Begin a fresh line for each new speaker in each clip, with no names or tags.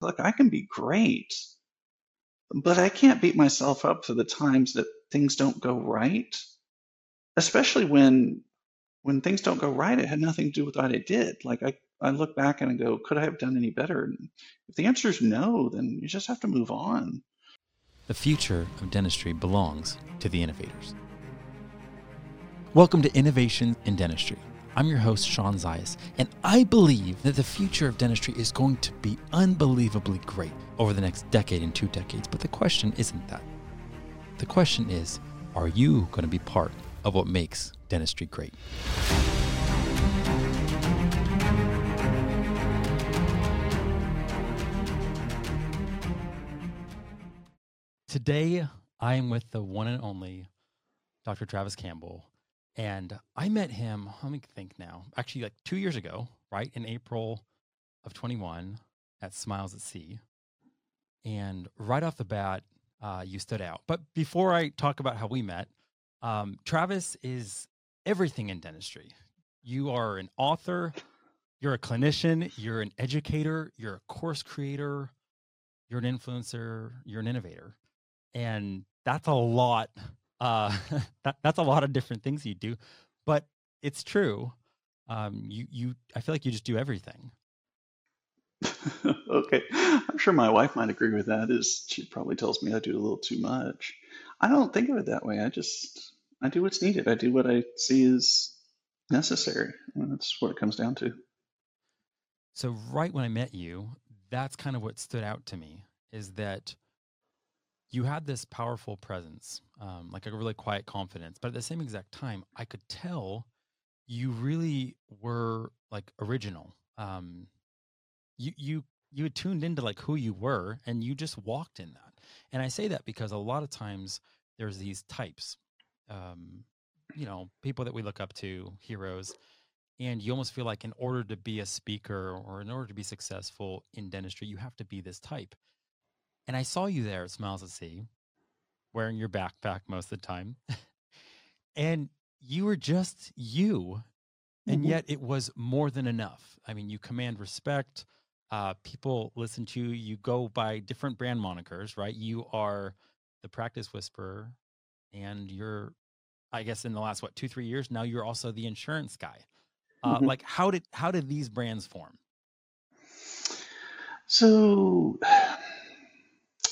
look, I can be great, but I can't beat myself up for the times that things don't go right, especially when when things don't go right, it had nothing to do with what I did. Like I, I look back and I go, could I have done any better? And if the answer is no, then you just have to move on.
The future of dentistry belongs to the innovators. Welcome to Innovation in Dentistry. I'm your host, Shawn Zajas, and I believe that the future of dentistry is going to be unbelievably great over the next decade and two decades. But the question isn't that. The question is, are you going to be part of what makes dentistry great? Today, I am with the one and only Dr. Travis Campbell and I met him, let me think now, actually like two years ago, right? In April of 21 at Smiles at Sea. And right off the bat, uh, you stood out. But before I talk about how we met, um, Travis is everything in dentistry. You are an author, you're a clinician, you're an educator, you're a course creator, you're an influencer, you're an innovator. And that's a lot uh, that, that's a lot of different things you do, but it's true. Um, you you I feel like you just do everything.
okay, I'm sure my wife might agree with that. Is she probably tells me I do a little too much. I don't think of it that way. I just I do what's needed. I do what I see is necessary. And that's what it comes down to.
So right when I met you, that's kind of what stood out to me is that you had this powerful presence, um, like a really quiet confidence. But at the same exact time, I could tell you really were like original. Um, you you you had tuned into like who you were, and you just walked in that. And I say that because a lot of times there's these types, um, you know, people that we look up to, heroes, and you almost feel like in order to be a speaker or in order to be successful in dentistry, you have to be this type. And I saw you there at Smiles at Sea, wearing your backpack most of the time. and you were just you. And mm-hmm. yet it was more than enough. I mean, you command respect. Uh, people listen to you. You go by different brand monikers, right? You are the practice whisperer, and you're, I guess, in the last what two, three years now, you're also the insurance guy. Uh, mm-hmm. Like, how did how did these brands form?
So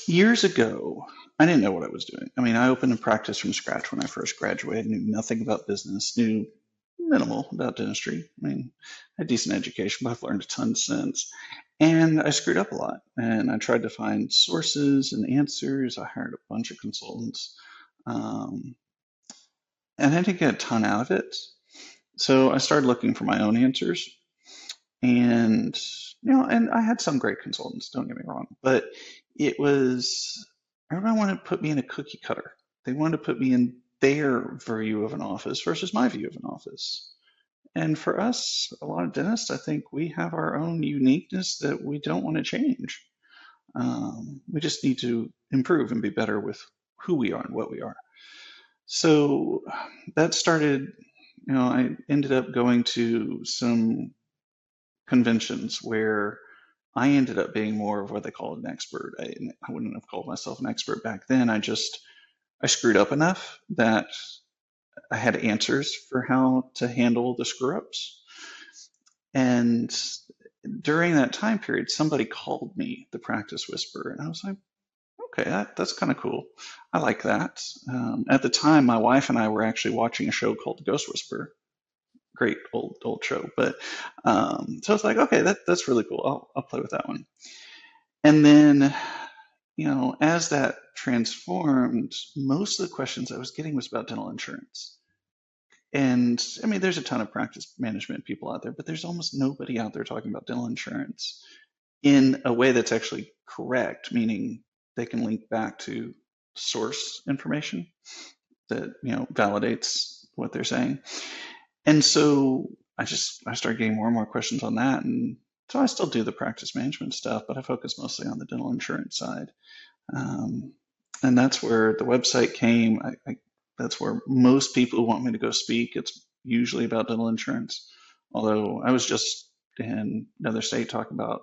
years ago, I didn't know what I was doing. I mean, I opened a practice from scratch when I first graduated, knew nothing about business, knew minimal about dentistry. I mean, I had decent education, but I've learned a ton since. And I screwed up a lot. And I tried to find sources and answers. I hired a bunch of consultants. Um, and I didn't get a ton out of it. So I started looking for my own answers. And, you know, and I had some great consultants, don't get me wrong, but it was everyone wanted to put me in a cookie cutter. They wanted to put me in their view of an office versus my view of an office. And for us, a lot of dentists, I think we have our own uniqueness that we don't want to change. Um, we just need to improve and be better with who we are and what we are. So that started, you know, I ended up going to some conventions where I ended up being more of what they call an expert. I, I wouldn't have called myself an expert back then. I just I screwed up enough that I had answers for how to handle the screw ups. And during that time period, somebody called me the practice whisperer, and I was like, okay, that, that's kind of cool. I like that. Um, at the time, my wife and I were actually watching a show called Ghost Whisperer, great old old show. But um, so it's like, okay, that that's really cool. I'll I'll play with that one. And then, you know, as that transformed, most of the questions I was getting was about dental insurance. And I mean, there's a ton of practice management people out there, but there's almost nobody out there talking about dental insurance in a way that's actually correct, meaning they can link back to source information that you know validates what they're saying. And so I just I started getting more and more questions on that, and so I still do the practice management stuff, but I focus mostly on the dental insurance side. Um, and that's where the website came. I, I, that's where most people who want me to go speak. It's usually about dental insurance. Although I was just in another state talking about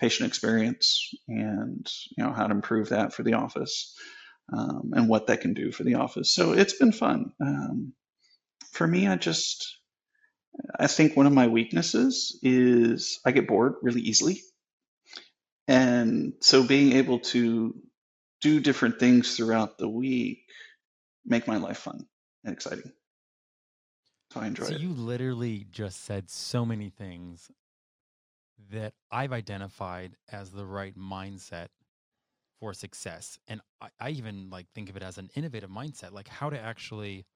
patient experience and you know how to improve that for the office um, and what that can do for the office. So it's been fun. Um, for me, I just I think one of my weaknesses is I get bored really easily. And so being able to do different things throughout the week make my life fun and exciting. So I enjoy
So
it.
you literally just said so many things that I've identified as the right mindset for success. And I, I even like think of it as an innovative mindset, like how to actually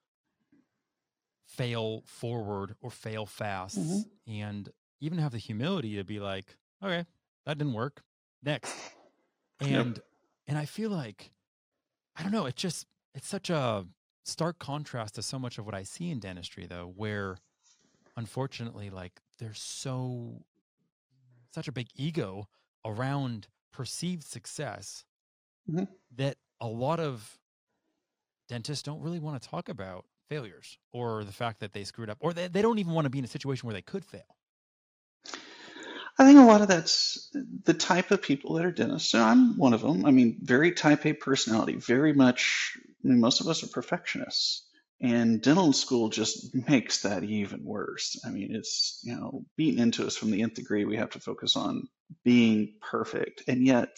fail forward or fail fast
hmm
and even have the humility to be like, okay, that didn't work. Next.
Yep.
And and I feel like I don't know, it's just it's such a stark contrast to so much of what I see in dentistry though, where unfortunately like there's so such a big ego around perceived success
hmm
that a lot of dentists don't really want to talk about failures or the fact that they screwed up or they, they don't even want to be in a situation where they could fail
I think a lot of that's the type of people that are dentists. So I'm one of them. I mean, very type A personality, very much, I mean, most of us are perfectionists. And dental school just makes that even worse. I mean, it's, you know, beaten into us from the nth degree. We have to focus on being perfect. And yet,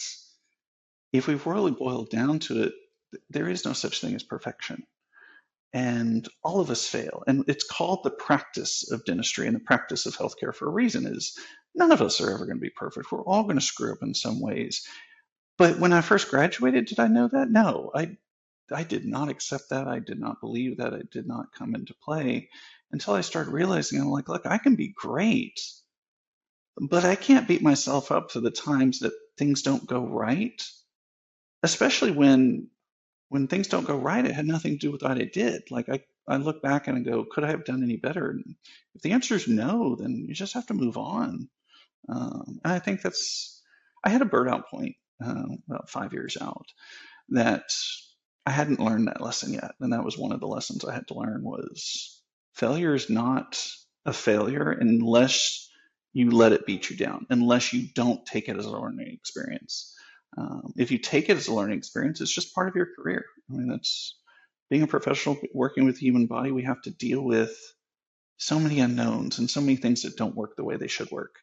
if we've really boiled down to it, there is no such thing as perfection. And all of us fail. And it's called the practice of dentistry and the practice of healthcare for a reason is none of us are ever going to be perfect. We're all going to screw up in some ways. But when I first graduated, did I know that? No, I I did not accept that. I did not believe that. It did not come into play until I started realizing I'm like, look, I can be great, but I can't beat myself up for the times that things don't go right, especially when when things don't go right, it had nothing to do with what I did. Like I, I look back and I go, could I have done any better? And if the answer is no, then you just have to move on. Um, and I think that's, I had a burnout point uh, about five years out that I hadn't learned that lesson yet. And that was one of the lessons I had to learn was failure is not a failure unless you let it beat you down, unless you don't take it as a learning experience. Um, if you take it as a learning experience, it's just part of your career. I mean, that's being a professional working with the human body. We have to deal with so many unknowns and so many things that don't work the way they should work,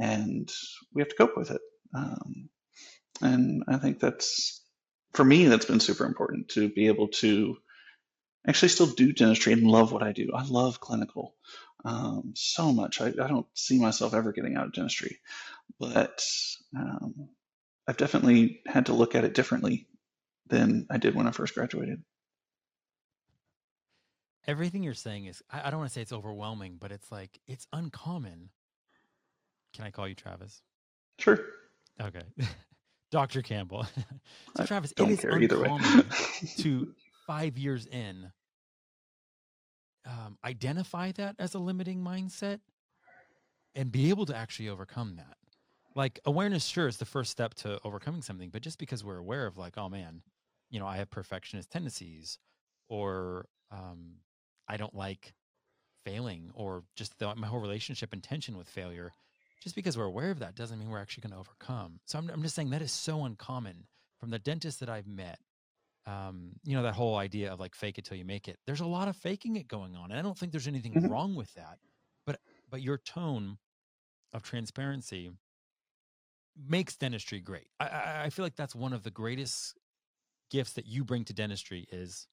and we have to cope with it. Um, and I think that's for me that's been super important to be able to actually still do dentistry and love what I do. I love clinical um, so much. I, I, don't see myself ever getting out of dentistry, but um, I've definitely had to look at it differently than I did when I first graduated.
Everything you're saying is, I, I don't want to say it's overwhelming, but it's like, it's uncommon. Can I call you Travis?
Sure.
Okay. Dr. Campbell. so,
I
Travis, it
don't
is
care either way.
uncommon to five years in um, identify that as a limiting mindset and be able to actually overcome that like awareness sure is the first step to overcoming something but just because we're aware of like oh man you know i have perfectionist tendencies or um, i don't like failing or just the, my whole relationship and tension with failure just because we're aware of that doesn't mean we're actually going to overcome. So I'm, I'm just saying that is so uncommon from the dentists that i've met. Um, you know that whole idea of like fake it till you make it. There's a lot of faking it going on and i don't think there's anything
Mhm.
wrong with that but but your tone of transparency makes dentistry great. I, I, feel like that's one of the greatest gifts that you bring to dentistry is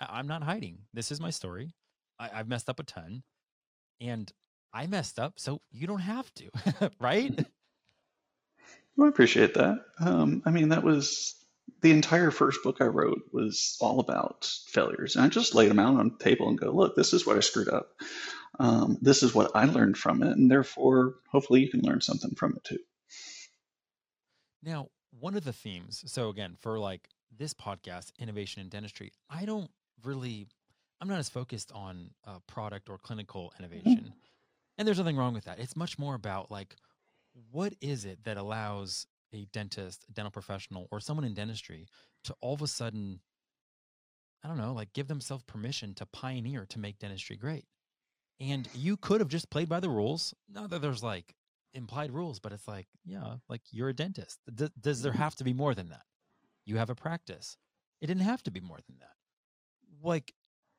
I'm not hiding. This is my story. I, I've messed up a ton and I messed up, so you don't have to, right?
Well, I appreciate that. Um, I mean, that was the entire first book I wrote was all about failures, and I just laid them out on the table and go, "Look, this is what I screwed up. Um, this is what I learned from it, and therefore, hopefully, you can learn something from it too."
Now, one of the themes, so again, for like this podcast, innovation in dentistry, I don't really, I'm not as focused on uh, product or clinical innovation. And there's nothing wrong with that. It's much more about like, what is it that allows a dentist, a dental professional, or someone in dentistry to all of a sudden, I don't know, like give themselves permission to pioneer to make dentistry great? And you could have just played by the rules. Not that there's like implied rules, but it's like, yeah, like you're a dentist. D- does there mm-hmm. have to be more than that? You have a practice. It didn't have to be more than that. Like,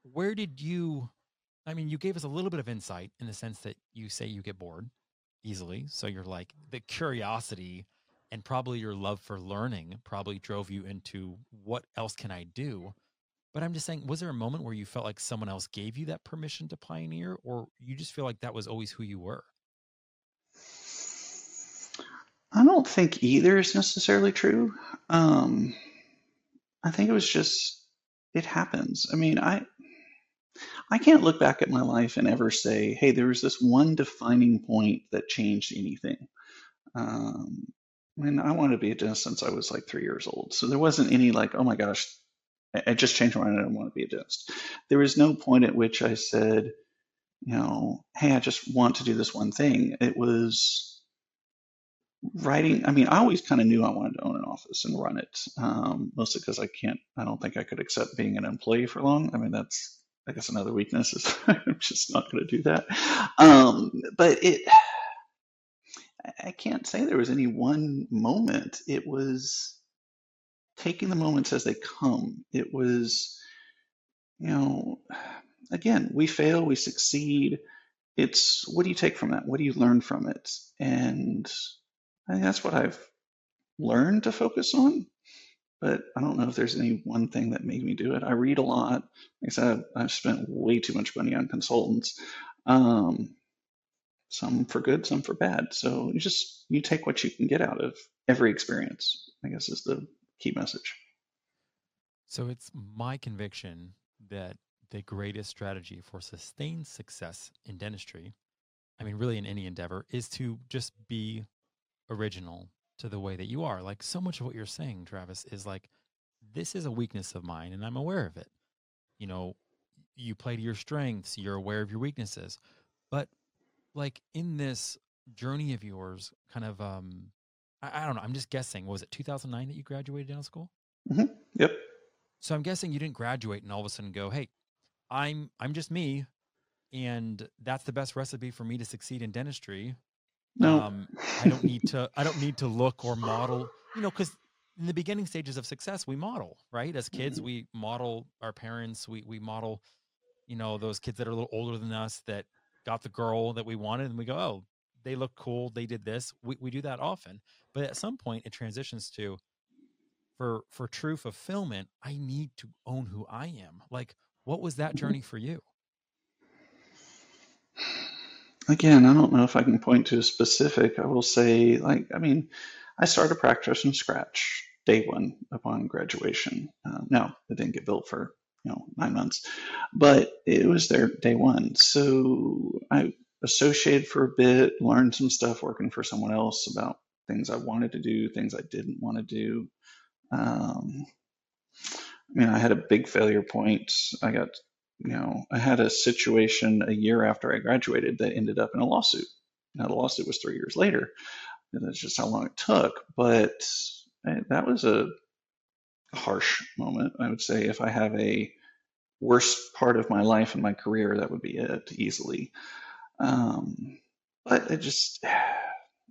where did you? I mean, you gave us a little bit of insight in the sense that you say you get bored easily. So you're like the curiosity and probably your love for learning probably drove you into what else can I do? But I'm just saying, was there a moment where you felt like someone else gave you that permission to pioneer, or you just feel like that was always who you were?
I don't think either is necessarily true. Um, I think it was just it happens. I mean, I I can't look back at my life and ever say, "Hey, there was this one defining point that changed anything." Um, I mean, I wanted to be a dentist since I was like three years old, so there wasn't any like, "Oh my gosh, I just changed my mind. I don't want to be a dentist." There was no point at which I said, you know, "Hey, I just want to do this one thing." It was writing i mean i always kind of knew i wanted to own an office and run it um, mostly because i can't i don't think i could accept being an employee for long. I mean that's i guess another weakness is i'm just not going to do that. Um, but it i can't say there was any one moment. It was taking the moments as they come. It was you know again we fail we succeed. It's what do you take from that? What do you learn from it? And I think that's what I've learned to focus on, but I don't know if there's any one thing that made me do it. I read a lot. Like I said, I've spent way too much money on consultants, um, some for good, some for bad. So you just you take what you can get out of every experience. I guess is the key message.
So it's my conviction that the greatest strategy for sustained success in dentistry, I mean, really in any endeavor, is to just be original to the way that you are. Like so much of what you're saying, Travis, is like, this is a weakness of mine and I'm aware of it. You know, you play to your strengths, you're aware of your weaknesses. But like in this journey of yours, kind of, um, I, I don't know, I'm just guessing, was it 2009 that you graduated dental school?
Mm-hmm. Yep.
So I'm guessing you didn't graduate and all of a sudden go, hey, I'm I'm just me, and that's the best recipe for me to succeed in dentistry.
No.
Um, I don't need to. I don't need to look or model. You know, because in the beginning stages of success, we model, right? As kids,
Mm-hmm.
we model our parents. We we model, you know, those kids that are a little older than us that got the girl that we wanted, and we go, oh, they look cool. They did this. We we do that often, but at some point, it transitions to, for for true fulfillment, I need to own who I am. Like, what was that journey for you?
Again, I don't know if I can point to a specific. I will say, like, I mean, I started practice from scratch day one upon graduation. Uh, now, it didn't get built for you know nine months, but it was there day one. So I associated for a bit, learned some stuff working for someone else about things I wanted to do, things I didn't want to do. Um, I mean, I had a big failure point. I got you know, I had a situation a year after I graduated that ended up in a lawsuit. Now, the lawsuit was three years later, and that's just how long it took. But that was a harsh moment. I would say if I have a worst part of my life and my career, that would be it easily. Um, but it just,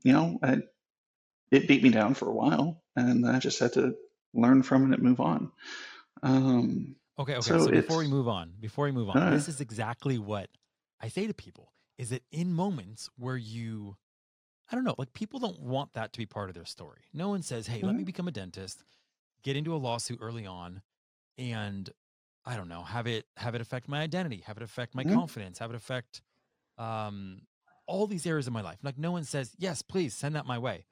you know, I, it beat me down for a while, and I just had to learn from it and move on. Um,
Okay, okay.
so
So before we move on, before we move on,
uh,
this is exactly what I say to people is that in moments where you I don't know, like people don't want that to be part of their story. No one says, "Hey, let me
mhm,
become a dentist, get into a lawsuit early on and I don't know, have it have it affect my identity, have it affect my
mhm,
confidence, have it affect um all these areas of my life." Like no one says, "Yes, please send that my way."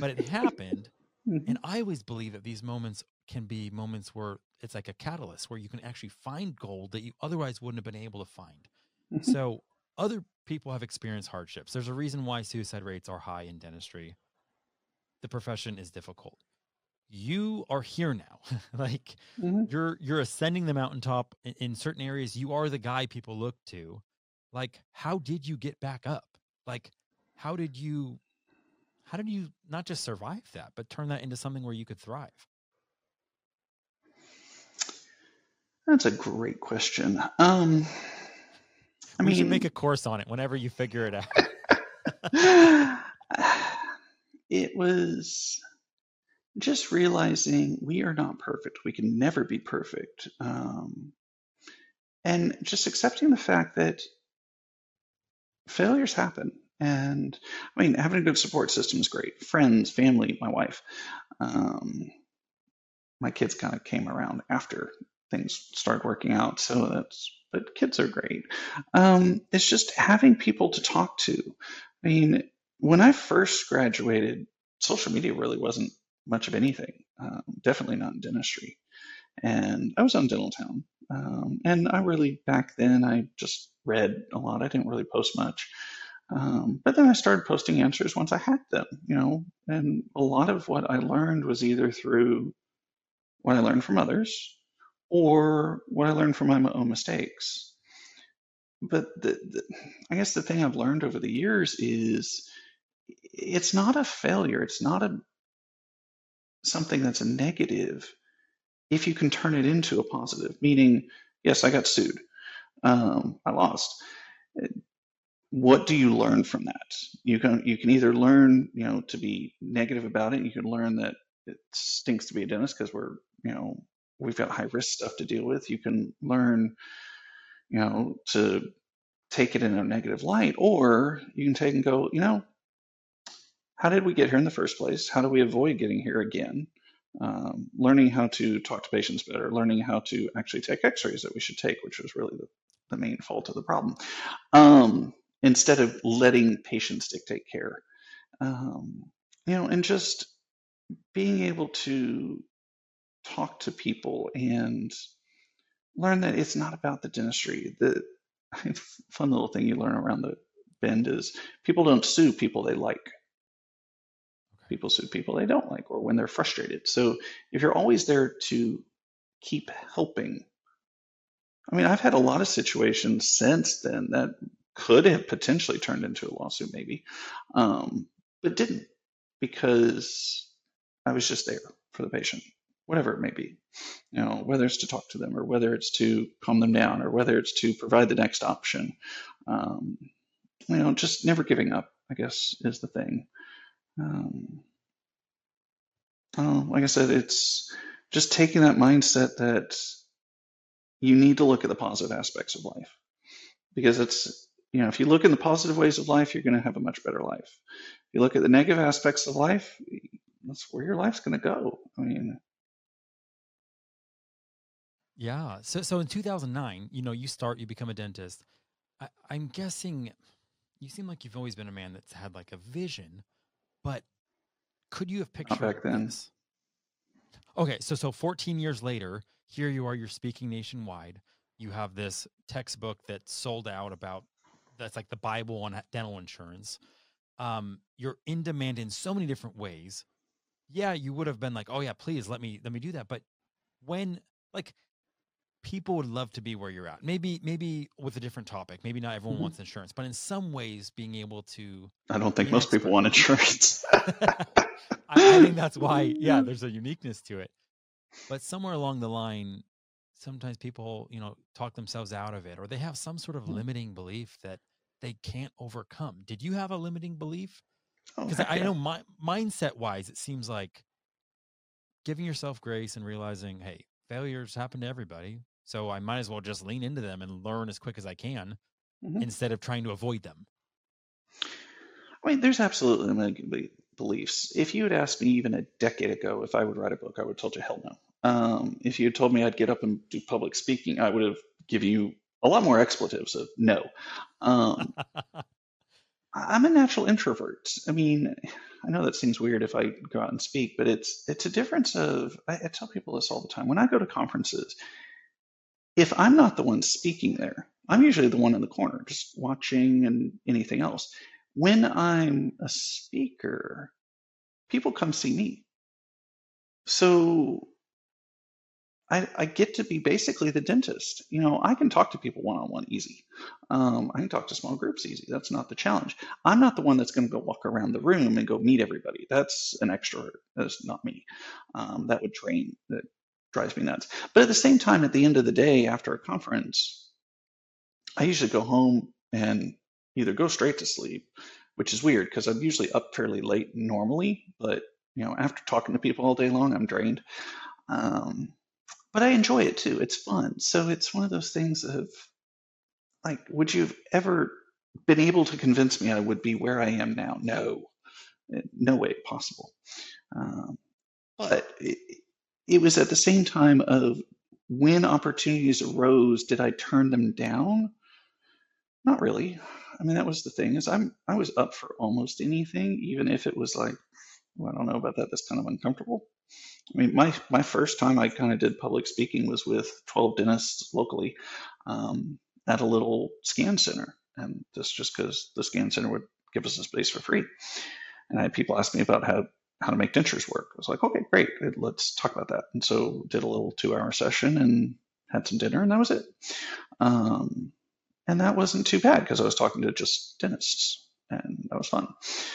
But it happened
mhm.
and I always believe that these moments can be moments where it's like a catalyst where you can actually find gold that you otherwise wouldn't have been able to find.
Mhm.
So, other people have experienced hardships. There's a reason why suicide rates are high in dentistry. The profession is difficult. You are here now. like
Mhm.
you're you're ascending the mountaintop in, in certain areas. You are the guy people look to. Like how did you get back up? Like how did you how did you not just survive that, but turn that into something where you could thrive?
That's a great question. Um, I
We should make a course on it whenever you figure it out.
it was just realizing we are not perfect. We can never be perfect. Um, and just accepting the fact that failures happen. And I mean, having a good support system is great. Friends, family, my wife. Um, my kids kind of came around after things started working out. So that's, but kids are great. Um, it's just having people to talk to. I mean, when I first graduated, social media really wasn't much of anything, um, definitely not in dentistry. And I was on Dentaltown. Um, and I really, back then, I just read a lot. I didn't really post much. Um, but then I started posting answers once I had them, you know, and a lot of what I learned was either through what I learned from others or what I learned from my own mistakes. But the, the, I guess the thing I've learned over the years is it's not a failure. It's not a something that's a negative if you can turn it into a positive. Meaning, yes, I got sued. Um, I lost. What do you learn from that? You can you can either learn you know to be negative about it. You can learn that it stinks to be a dentist because we're you know we've got high risk stuff to deal with. You can learn you know to take it in a negative light, or you can take and go you know how did we get here in the first place? How do we avoid getting here again? Um, learning how to talk to patients better, learning how to actually take x-rays that we should take, which was really the, the main fault of the problem, um, instead of letting patients dictate care. Um, you know, and just being able to talk to people and learn that it's not about the dentistry. The fun little thing you learn around the bend is people don't sue people they like people sue people they don't like or when they're frustrated. So if you're always there to keep helping, I mean, I've had a lot of situations since then that could have potentially turned into a lawsuit, maybe, um, but didn't because I was just there for the patient, whatever it may be. You know, whether it's to talk to them or whether it's to calm them down or whether it's to provide the next option. Um, you know, just never giving up, I guess, is the thing. Um, like I said, it's just taking that mindset that you need to look at the positive aspects of life because it's you know if you look in the positive ways of life you're going to have a much better life if you look at the negative aspects of life that's where your life's going to go i mean
yeah so so in 2009 you know you start you become a dentist I, i'm guessing you seem like you've always been a man that's had like a vision but could you have pictured
back then.
this? Okay, so so 14 years later, here you are, you're speaking nationwide. You have this textbook that sold out about that's like the Bible on dental insurance. Um, you're in demand in so many different ways. Yeah, you would have been like, "Oh yeah, please let me let me do that." But when like people would love to be where you're at. Maybe maybe with a different topic. Maybe not everyone mm-hmm. wants insurance, but in some ways being able to
I don't think most people want insurance.
I, I think that's why yeah, there's a uniqueness to it. But somewhere along the line sometimes people, you know, talk themselves out of it or they have some sort of mm-hmm. limiting belief that they can't overcome. Did you have a limiting belief? Because oh, I yeah. know my mindset wise, it seems like giving yourself grace and realizing, hey, failures happen to everybody. So I might as well just lean into them and learn as quick as I can mm-hmm. instead of trying to avoid them.
I mean, there's absolutely beliefs. If you had asked me even a decade ago if I would write a book, I would have told you hell no. Um, if you had told me I'd get up and do public speaking, I would have given you a lot more expletives of no. Um, I'm a natural introvert. I mean, I know that seems weird if I go out and speak, but it's it's a difference of I, I tell people this all the time. When I go to conferences, if I'm not the one speaking there, I'm usually the one in the corner, just watching and anything else. When I'm a speaker, people come see me. So I, I get to be basically the dentist. You know, I can talk to people one on one easy. Um, I can talk to small groups easy. That's not the challenge. I'm not the one that's going to go walk around the room and go meet everybody. That's an extrovert. That's not me. Um, that would drain. That drives me nuts. But at the same time, at the end of the day, after a conference, I usually go home and either go straight to sleep which is weird because I'm usually up fairly late normally, but you know, after talking to people all day long, I'm drained. Um, but I enjoy it too. It's fun. So it's one of those things of like, would you have ever been able to convince me I would be where I am now? No, no way possible. Um, but it, it was at the same time of when opportunities arose, did I turn them down? Not really. I mean, that was the thing is I'm I was up for almost anything, even if it was like, well, I don't know about that. That's kind of uncomfortable. I mean, my my first time I kind of did public speaking was with 12 dentists locally um, at a little scan center, and just just because the scan center would give us a space for free, and I had people ask me about how how to make dentures work. I was like, okay, great, let's talk about that. And so did a little two hour session and had some dinner, and that was it. Um, and that wasn't too bad because I was talking to just dentists and that was fun.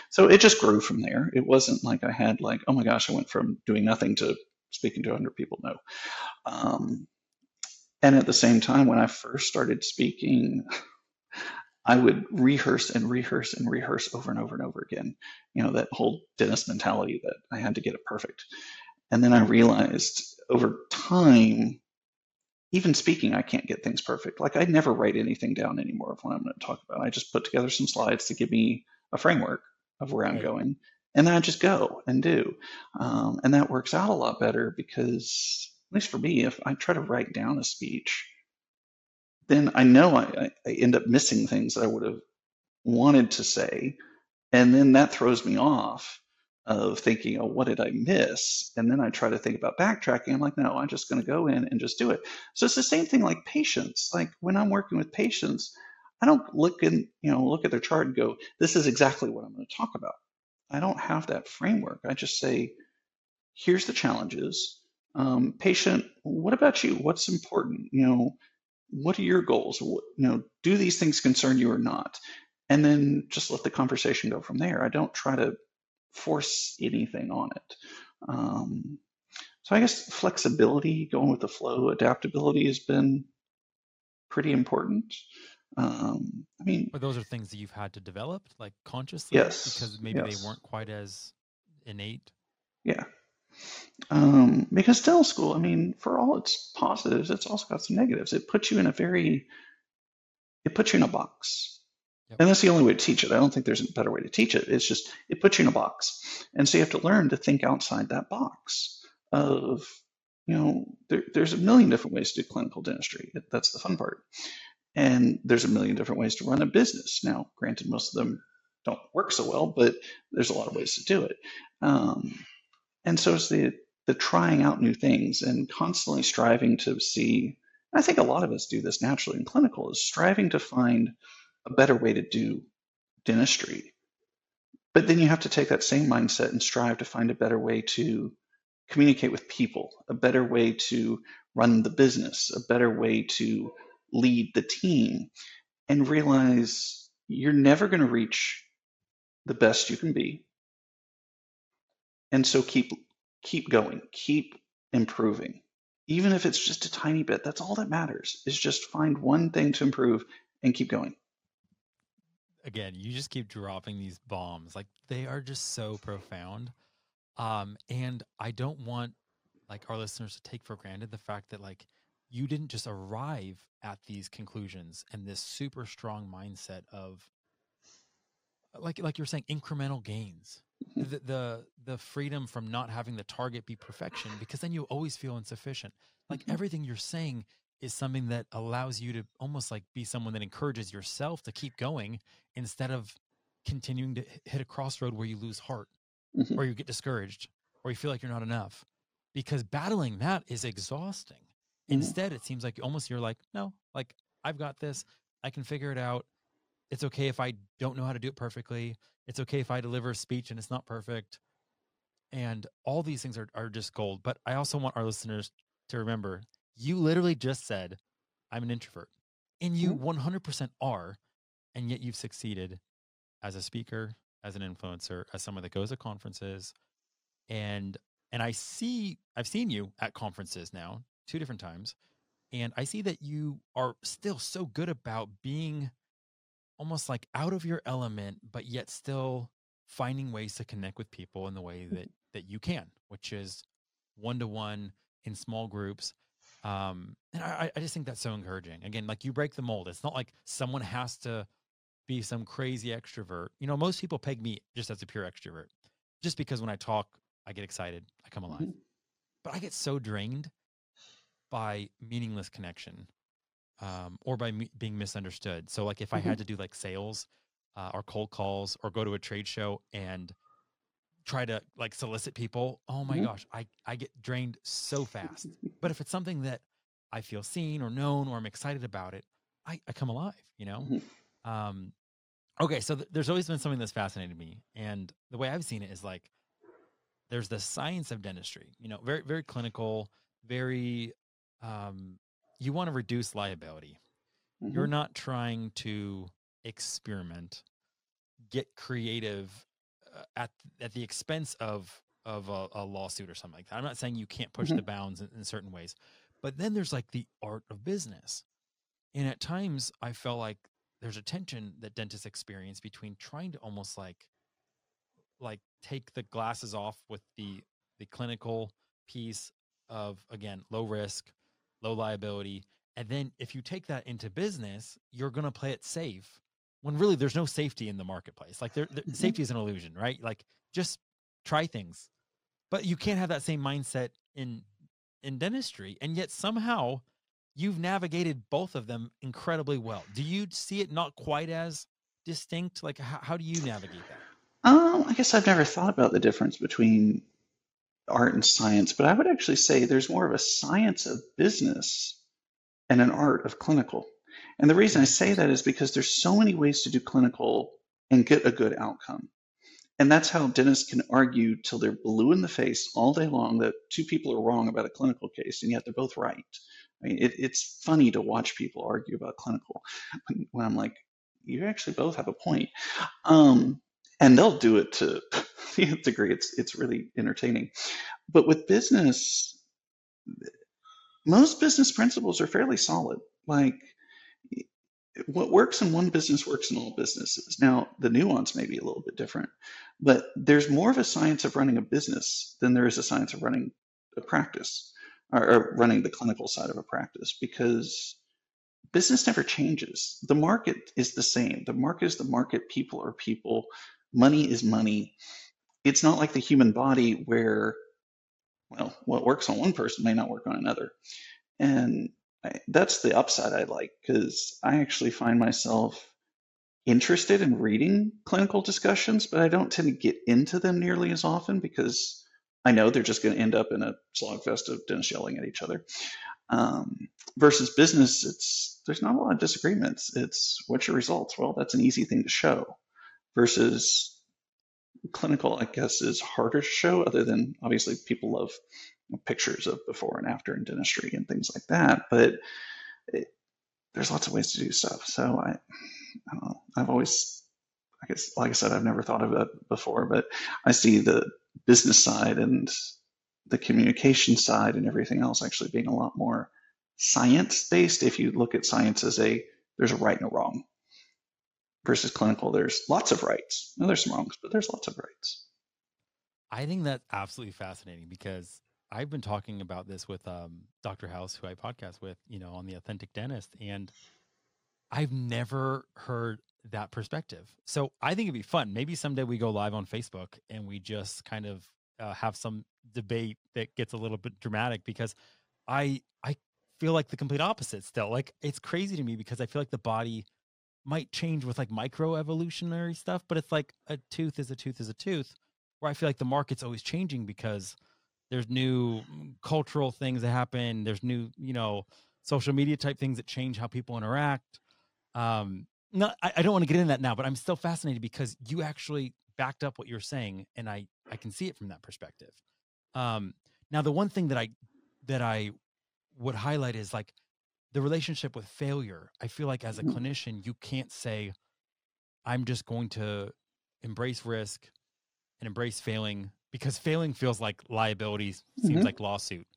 So it just grew from there. It wasn't like I had like, oh my gosh, I went from doing nothing to speaking to 100 people. No. Um, and at the same time, when I first started speaking, I would rehearse and rehearse and rehearse over and over and over again. You know, that whole dentist mentality that I had to get it perfect. And then I realized over time, even speaking, I can't get things perfect. Like I never write anything down anymore of what I'm going to talk about. I just put together some slides to give me a framework of where I'm right. going, and then I just go and do, um, and that works out a lot better because, at least for me, if I try to write down a speech, then I know I, I end up missing things that I would have wanted to say, and then that throws me off of thinking, oh, what did I miss? And then I try to think about backtracking. I'm like, no, I'm just going to go in and just do it. So it's the same thing like patients. Like when I'm working with patients, I don't look in, you know, look at their chart and go, this is exactly what I'm going to talk about. I don't have that framework. I just say, here's the challenges. Um, patient, what about you? What's important? You know, what are your goals? What, you know, do these things concern you or not? And then just let the conversation go from there. I don't try to force anything on it. Um, so I guess flexibility, going with the flow, adaptability has been pretty important. Um, I mean,
but those are things that you've had to develop, like consciously,
yes,
because maybe
yes.
they weren't quite as innate.
Yeah, um, because dental school, I mean, for all its positives, it's also got some negatives. It puts you in a very, it puts you in a box. Yep. And that's the only way to teach it. I don't think there's a better way to teach it. It's just it puts you in a box, and so you have to learn to think outside that box. Of you know, there, there's a million different ways to do clinical dentistry. That's the fun part, and there's a million different ways to run a business. Now, granted, most of them don't work so well, but there's a lot of ways to do it. Um, and so it's the the trying out new things and constantly striving to see. I think a lot of us do this naturally in clinical is striving to find a better way to do dentistry. But then you have to take that same mindset and strive to find a better way to communicate with people, a better way to run the business, a better way to lead the team, and realize you're never going to reach the best you can be. And so keep keep going, keep improving. Even if it's just a tiny bit, that's all that matters. Is just find one thing to improve and keep going
again, you just keep dropping these bombs. Like they are just so profound. Um, and I don't want like our listeners to take for granted the fact that like you didn't just arrive at these conclusions and this super strong mindset of like like you're saying incremental gains. The, the the freedom from not having the target be perfection because then you always feel insufficient like mm-hmm. everything you're saying is something that allows you to almost like be someone that encourages yourself to keep going instead of continuing to hit a crossroad where you lose heart mm-hmm. or you get discouraged or you feel like you're not enough because battling that is exhausting mm-hmm. instead it seems like almost you're like no like i've got this i can figure it out it's okay if i don't know how to do it perfectly it's okay if i deliver a speech and it's not perfect and all these things are, are just gold but i also want our listeners to remember you literally just said, I'm an introvert. And you 100% mm-hmm. are. And yet you've succeeded as a speaker, as an influencer, as someone that goes to conferences. And and I see I've seen you at conferences now two different times. And I see that you are still so good about being almost like out of your element, but yet still finding ways to connect with people in the way that that you can, which is one to one in small groups. Um, and I, I just think that's so encouraging. Again, like you break the mold. It's not like someone has to be some crazy extrovert. You know, most people peg me just as a pure extrovert, just because when I talk, I get excited, I come alive. Mm-hmm. But I get so drained by meaningless connection um, or by me being misunderstood. So, like, if I mm-hmm. had to do like sales uh, or cold calls or go to a trade show and try to like solicit people, oh my mm-hmm. gosh, I I get drained so fast. but if it's something that I feel seen or known or I'm excited about it, I, I come alive. You know. Mm-hmm. Um, okay, so th- there's always been something that's fascinated me, and the way I've seen it is like there's the science of dentistry. You know, very very clinical, very um, you want to reduce liability. Mm-hmm. You're not trying to experiment, get creative uh, at at the expense of of a, a, lawsuit or something like that. I'm not saying you can't push mm-hmm. the bounds in, in certain ways, but then there's like the art of business, and at times I felt like there's a tension that dentists experience between trying to almost like like take the glasses off with the the clinical piece of again low risk low liability. And then if you take that into business, you're going to play it safe when really there's no safety in the marketplace. Like there, there mm-hmm. safety is an illusion, right? Like just try things. But you can't have that same mindset in in dentistry. And yet somehow you've navigated both of them incredibly well. Do you see it not quite as distinct? Like how, how do you navigate that?
Um, I guess I've never thought about the difference between art and science, but I would actually say there's more of a science of business and an art of clinical. And the reason I say that is because there's so many ways to do clinical and get a good outcome. And that's how dentists can argue till they're blue in the face all day long that two people are wrong about a clinical case, and yet they're both right. I mean, it, it's funny to watch people argue about clinical when, when I'm like, you actually both have a point. Um, and they'll do it to the degree. It's it's really entertaining. But with business, most business principles are fairly solid. Like what works in one business works in all businesses. Now, the nuance may be a little bit different, but there's more of a science of running a business than there is a science of running a practice or, or running the clinical side of a practice because business never changes. The market is the same. The market is the market. People are people money is money. It's not like the human body where, well, what works on one person may not work on another. And I, that's the upside I like because I actually find myself interested in reading clinical discussions, but I don't tend to get into them nearly as often because I know they're just going to end up in a slogfest of dentists yelling at each other. Um, versus business, it's there's not a lot of disagreements. It's what's your results? Well, that's an easy thing to show versus clinical, I guess, is harder to show, other than obviously people love pictures of before and after in dentistry and things like that. But it, there's lots of ways to do stuff. So I, I. I've always, I guess, like I said, I've never thought of that before, but I see the business side and the communication side and everything else actually being a lot more science based. If you look at science as a, there's a right and a wrong versus clinical, there's lots of rights. Now, there's some wrongs, but there's lots of rights.
I think that's absolutely fascinating because I've been talking about this with um, Dr. House, who I podcast with, you know, on the Authentic Dentist, and I've never heard that perspective. So I think it'd be fun. Maybe someday we go live on Facebook and we just kind of uh, have some debate that gets a little bit dramatic because I I feel like the complete opposite still. Like it's crazy to me because I feel like the body might change with like micro evolutionary stuff, but it's like a tooth is a tooth is a tooth. Where I feel like the market's always changing because there's new cultural things that happen. There's new, you know, social media type things that change how people interact. Um, no, I, I don't want to get into that now, but I'm still fascinated because you actually backed up what you're saying, and I I can see it from that perspective. Um, now, the one thing that I that I would highlight is like the relationship with failure. I feel like as a mm-hmm. clinician, you can't say, I'm just going to embrace risk and embrace failing because failing feels like liability, seems mm-hmm. like lawsuit.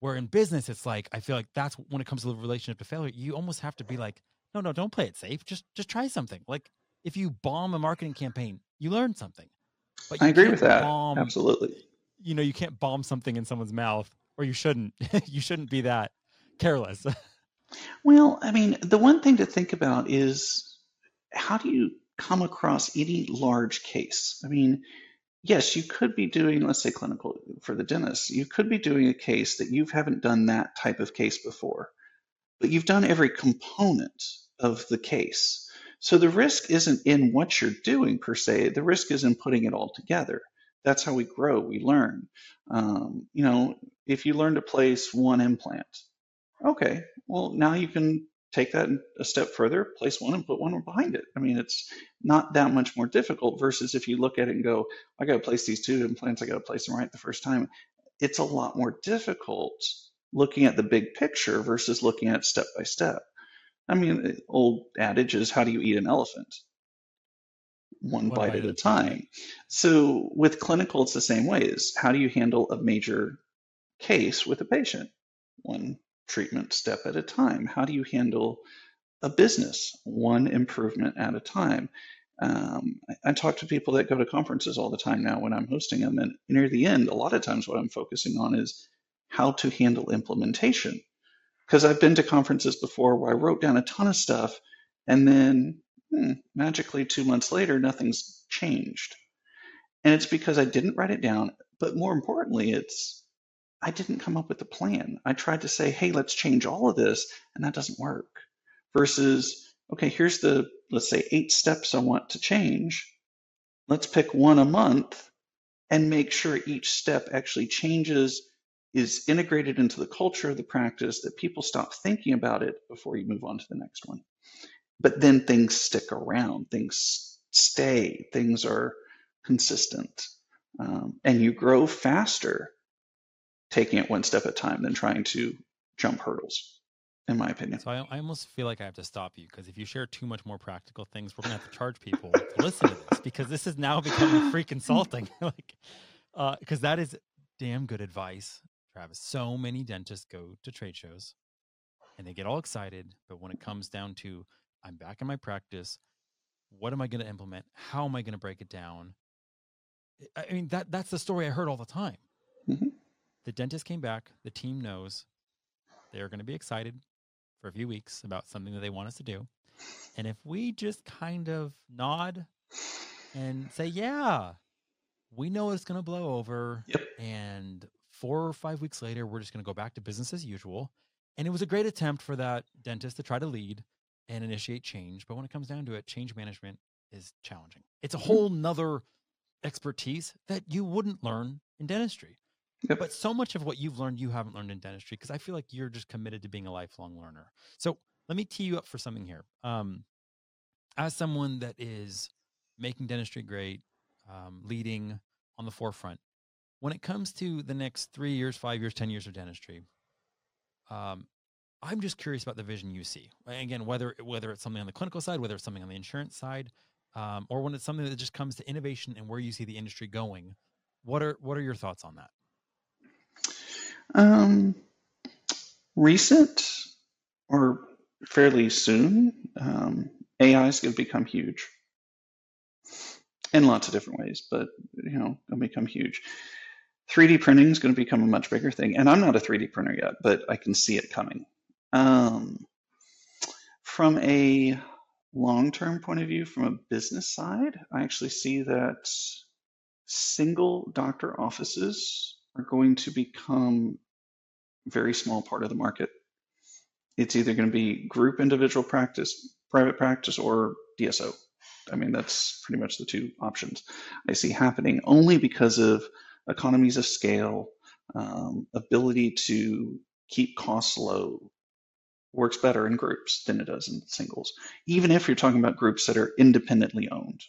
Where in business, it's like, I feel like that's when it comes to the relationship to failure, you almost have to be like, no, no, don't play it safe. Just just try something. Like if you bomb a marketing campaign, you learn something.
But I agree with that. Bomb, Absolutely.
You know, you can't bomb something in someone's mouth, or you shouldn't. you shouldn't be that careless.
well, I mean, the one thing to think about is how do you come across any large case? I mean, yes, you could be doing, let's say, clinical for the dentist. You could be doing a case that you haven't done that type of case before, but you've done every component of the case. So the risk isn't in what you're doing per se. The risk is in putting it all together. That's how we grow. We learn. Um, you know, if you learn to place one implant, okay, well now you can take that a step further, place one and put one behind it. I mean, it's not that much more difficult versus if you look at it and go, I got to place these two implants, I got to place them right the first time. It's a lot more difficult looking at the big picture versus looking at step by step. I mean, old adage is how do you eat an elephant? One, One bite, bite, at a time. time. So with clinical, it's the same way. Is how do you handle a major case with a patient? One treatment step at a time? How do you handle a business one improvement at a time? Um, I, talk to people that go to conferences all the time now when I'm hosting them, and near the end, a lot of times what I'm focusing on is how to handle implementation. Because I've been to conferences before where I wrote down a ton of stuff, and then hmm, magically two months later, nothing's changed. And it's because I didn't write it down, but more importantly, it's I didn't come up with a plan. I tried to say, hey, let's change all of this, and that doesn't work. Versus, okay, here's the, let's say, eight steps I want to change. Let's pick one a month and make sure each step actually changes, is integrated into the culture of the practice, that people stop thinking about it before you move on to the next one. But then things stick around, things stay, things are consistent, um, and you grow faster taking it one step at a time than trying to jump hurdles in my opinion.
So I, I almost feel like I have to stop you because if you share too much more practical things, we're gonna have to charge people to listen to this because this is now becoming free consulting. like, because uh, that is damn good advice, Travis. So many dentists go to trade shows and they get all excited, but when it comes down to I'm back in my practice, what am I going to implement? How am I going to break it down? I mean that that's the story I heard all the time. Mm-hmm. The dentist came back. The team knows they are going to be excited for a few weeks about something that they want us to do. And if we just kind of nod and say, yeah, we know it's going to blow over. Yep. And four or five weeks later, we're just going to go back to business as usual. And it was a great attempt for that dentist to try to lead and initiate change. But when it comes down to it, change management is challenging. It's a mm-hmm. whole nother expertise that you wouldn't learn in dentistry. Yep. But so much of what you've learned, you haven't learned in dentistry because I feel like you're just committed to being a lifelong learner. So let me tee you up for something here. Um, as someone that is making dentistry great, um, leading on the forefront, when it comes to the next three years, five years, 10 years of dentistry, um, I'm just curious about the vision you see. Again, whether whether it's something on the clinical side, whether it's something on the insurance side, um, or when it's something that just comes to innovation and where you see the industry going. What are what are your thoughts on that?
Um, recent or fairly soon, um, AI is going to become huge in lots of different ways, but you know, to become huge. 3D printing is going to become a much bigger thing, and I'm not a 3D printer yet, but I can see it coming. Um, from a long-term point of view, from a business side, I actually see that single doctor offices are going to become very small part of the market. It's either going to be group individual practice, private practice, or DSO. I mean, that's pretty much the two options I see happening only because of economies of scale, um, ability to keep costs low works better in groups than it does in singles, even if you're talking about groups that are independently owned.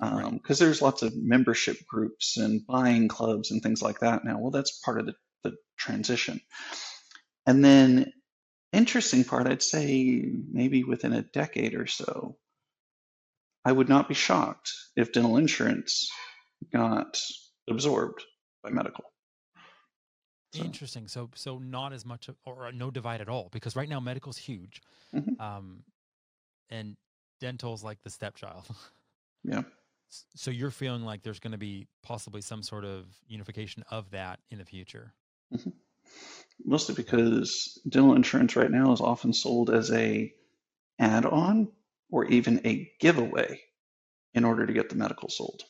Because um, right. there's lots of membership groups and buying clubs and things like that now. Well, that's part of the the transition. And then, interesting part, I'd say maybe within a decade or so, I would not be shocked if dental insurance got absorbed by medical.
So. Interesting. So, so not as much, or no divide at all, because right now medical's huge. Mm-hmm. Um, and dental's like the stepchild.
Yeah.
So you're feeling like there's going to be possibly some sort of unification of that in the future.
Mm-hmm. Mostly because dental insurance right now is often sold as a add-on or even a giveaway in order to get the medical sold.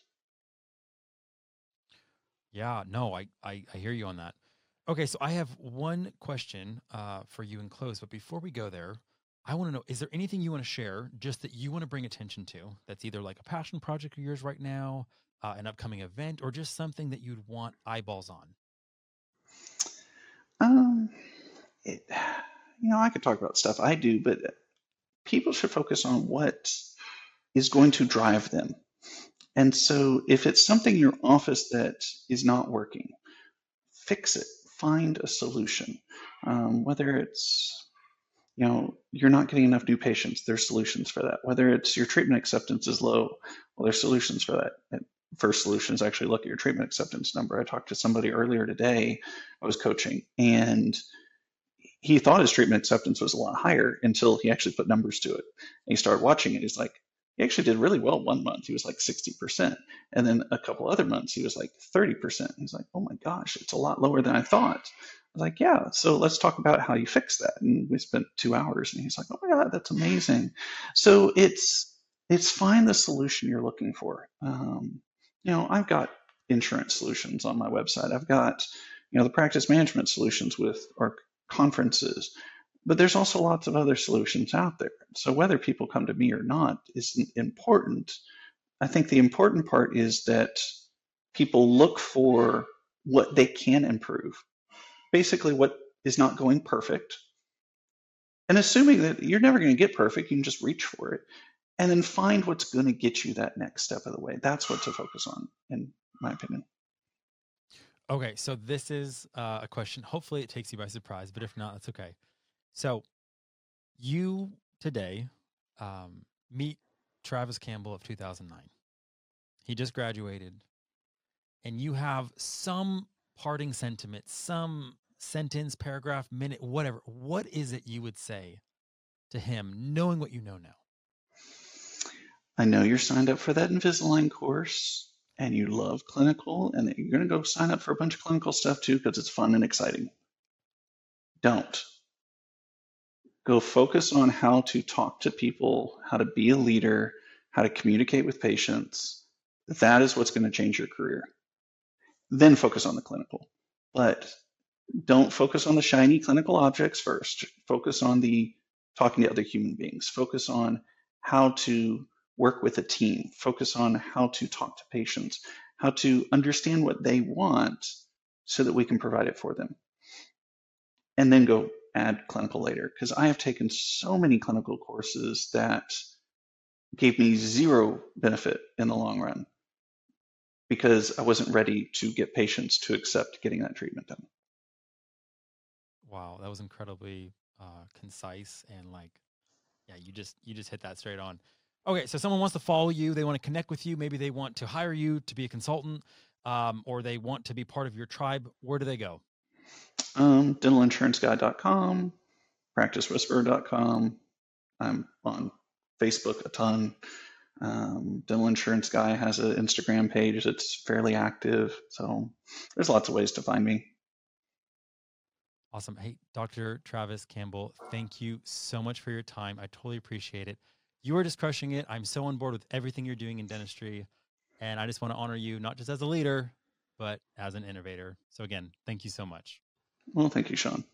Yeah, no, I, I, I hear you on that. Okay, so I have one question uh, for you in close, but before we go there, I want to know is there anything you want to share just that you want to bring attention to that's either like a passion project of yours right now, uh, an upcoming event, or just something that you'd want eyeballs on?
Um, it, you know, I could talk about stuff I do, but people should focus on what is going to drive them. And so if it's something in your office that is not working, fix it, find a solution. Um, whether it's you know you're not getting enough new patients there's solutions for that whether it's your treatment acceptance is low well there's solutions for that first solution is actually look at your treatment acceptance number i talked to somebody earlier today i was coaching and he thought his treatment acceptance was a lot higher until he actually put numbers to it and he started watching it he's like he actually did really well one month. He was like 60%. And then a couple other months, he was like 30%. He's like, oh my gosh, it's a lot lower than I thought. I was like, yeah, so let's talk about how you fix that. And we spent two hours and he's like, oh my God, that's amazing. So it's, it's find the solution you're looking for. Um, you know, I've got insurance solutions on my website. I've got, you know, the practice management solutions with our conferences. But there's also lots of other solutions out there. So whether people come to me or not isn't important. I think the important part is that people look for what they can improve. Basically, what is not going perfect. And assuming that you're never going to get perfect, you can just reach for it and then find what's going to get you that next step of the way. That's what to focus on, in my opinion.
Okay, so this is uh, a question. Hopefully, it takes you by surprise, but if not, that's okay. So you today um, meet Travis Campbell of 2009. He just graduated, and you have some parting sentiment, some sentence, paragraph, minute, whatever. What is it you would say to him, knowing what you know now?
I know you're signed up for that Invisalign course and you love clinical, and you're going to go sign up for a bunch of clinical stuff too because it's fun and exciting. Don't go focus on how to talk to people, how to be a leader, how to communicate with patients. That is what's going to change your career. Then focus on the clinical. But don't focus on the shiny clinical objects first. Focus on the talking to other human beings. Focus on how to work with a team. Focus on how to talk to patients, how to understand what they want so that we can provide it for them. And then go add clinical later because I have taken so many clinical courses that gave me zero benefit in the long run because I wasn't ready to get patients to accept getting that treatment done.
Wow, that was incredibly uh, concise and like, yeah, you just you just hit that straight on. Okay, so someone wants to follow you, they want to connect with you, maybe they want to hire you to be a consultant, um, or they want to be part of your tribe. Where do they go?
Um, dentalinsuranceguycom practicewhisperer.com. I'm on Facebook a ton. Um, Dental Insurance Guy has an Instagram page that's fairly active. So there's lots of ways to find me.
Awesome. Hey, Dr. Travis Campbell, thank you so much for your time. I totally appreciate it. You are just crushing it. I'm so on board with everything you're doing in dentistry. And I just want to honor you, not just as a leader, but as an innovator. So, again, thank you so much.
Well, thank you, Shawn.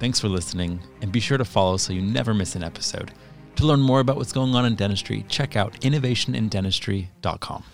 Thanks for listening, and be sure to follow so you never miss an episode. To learn more about what's going on in dentistry, check out innovationindentistry.com.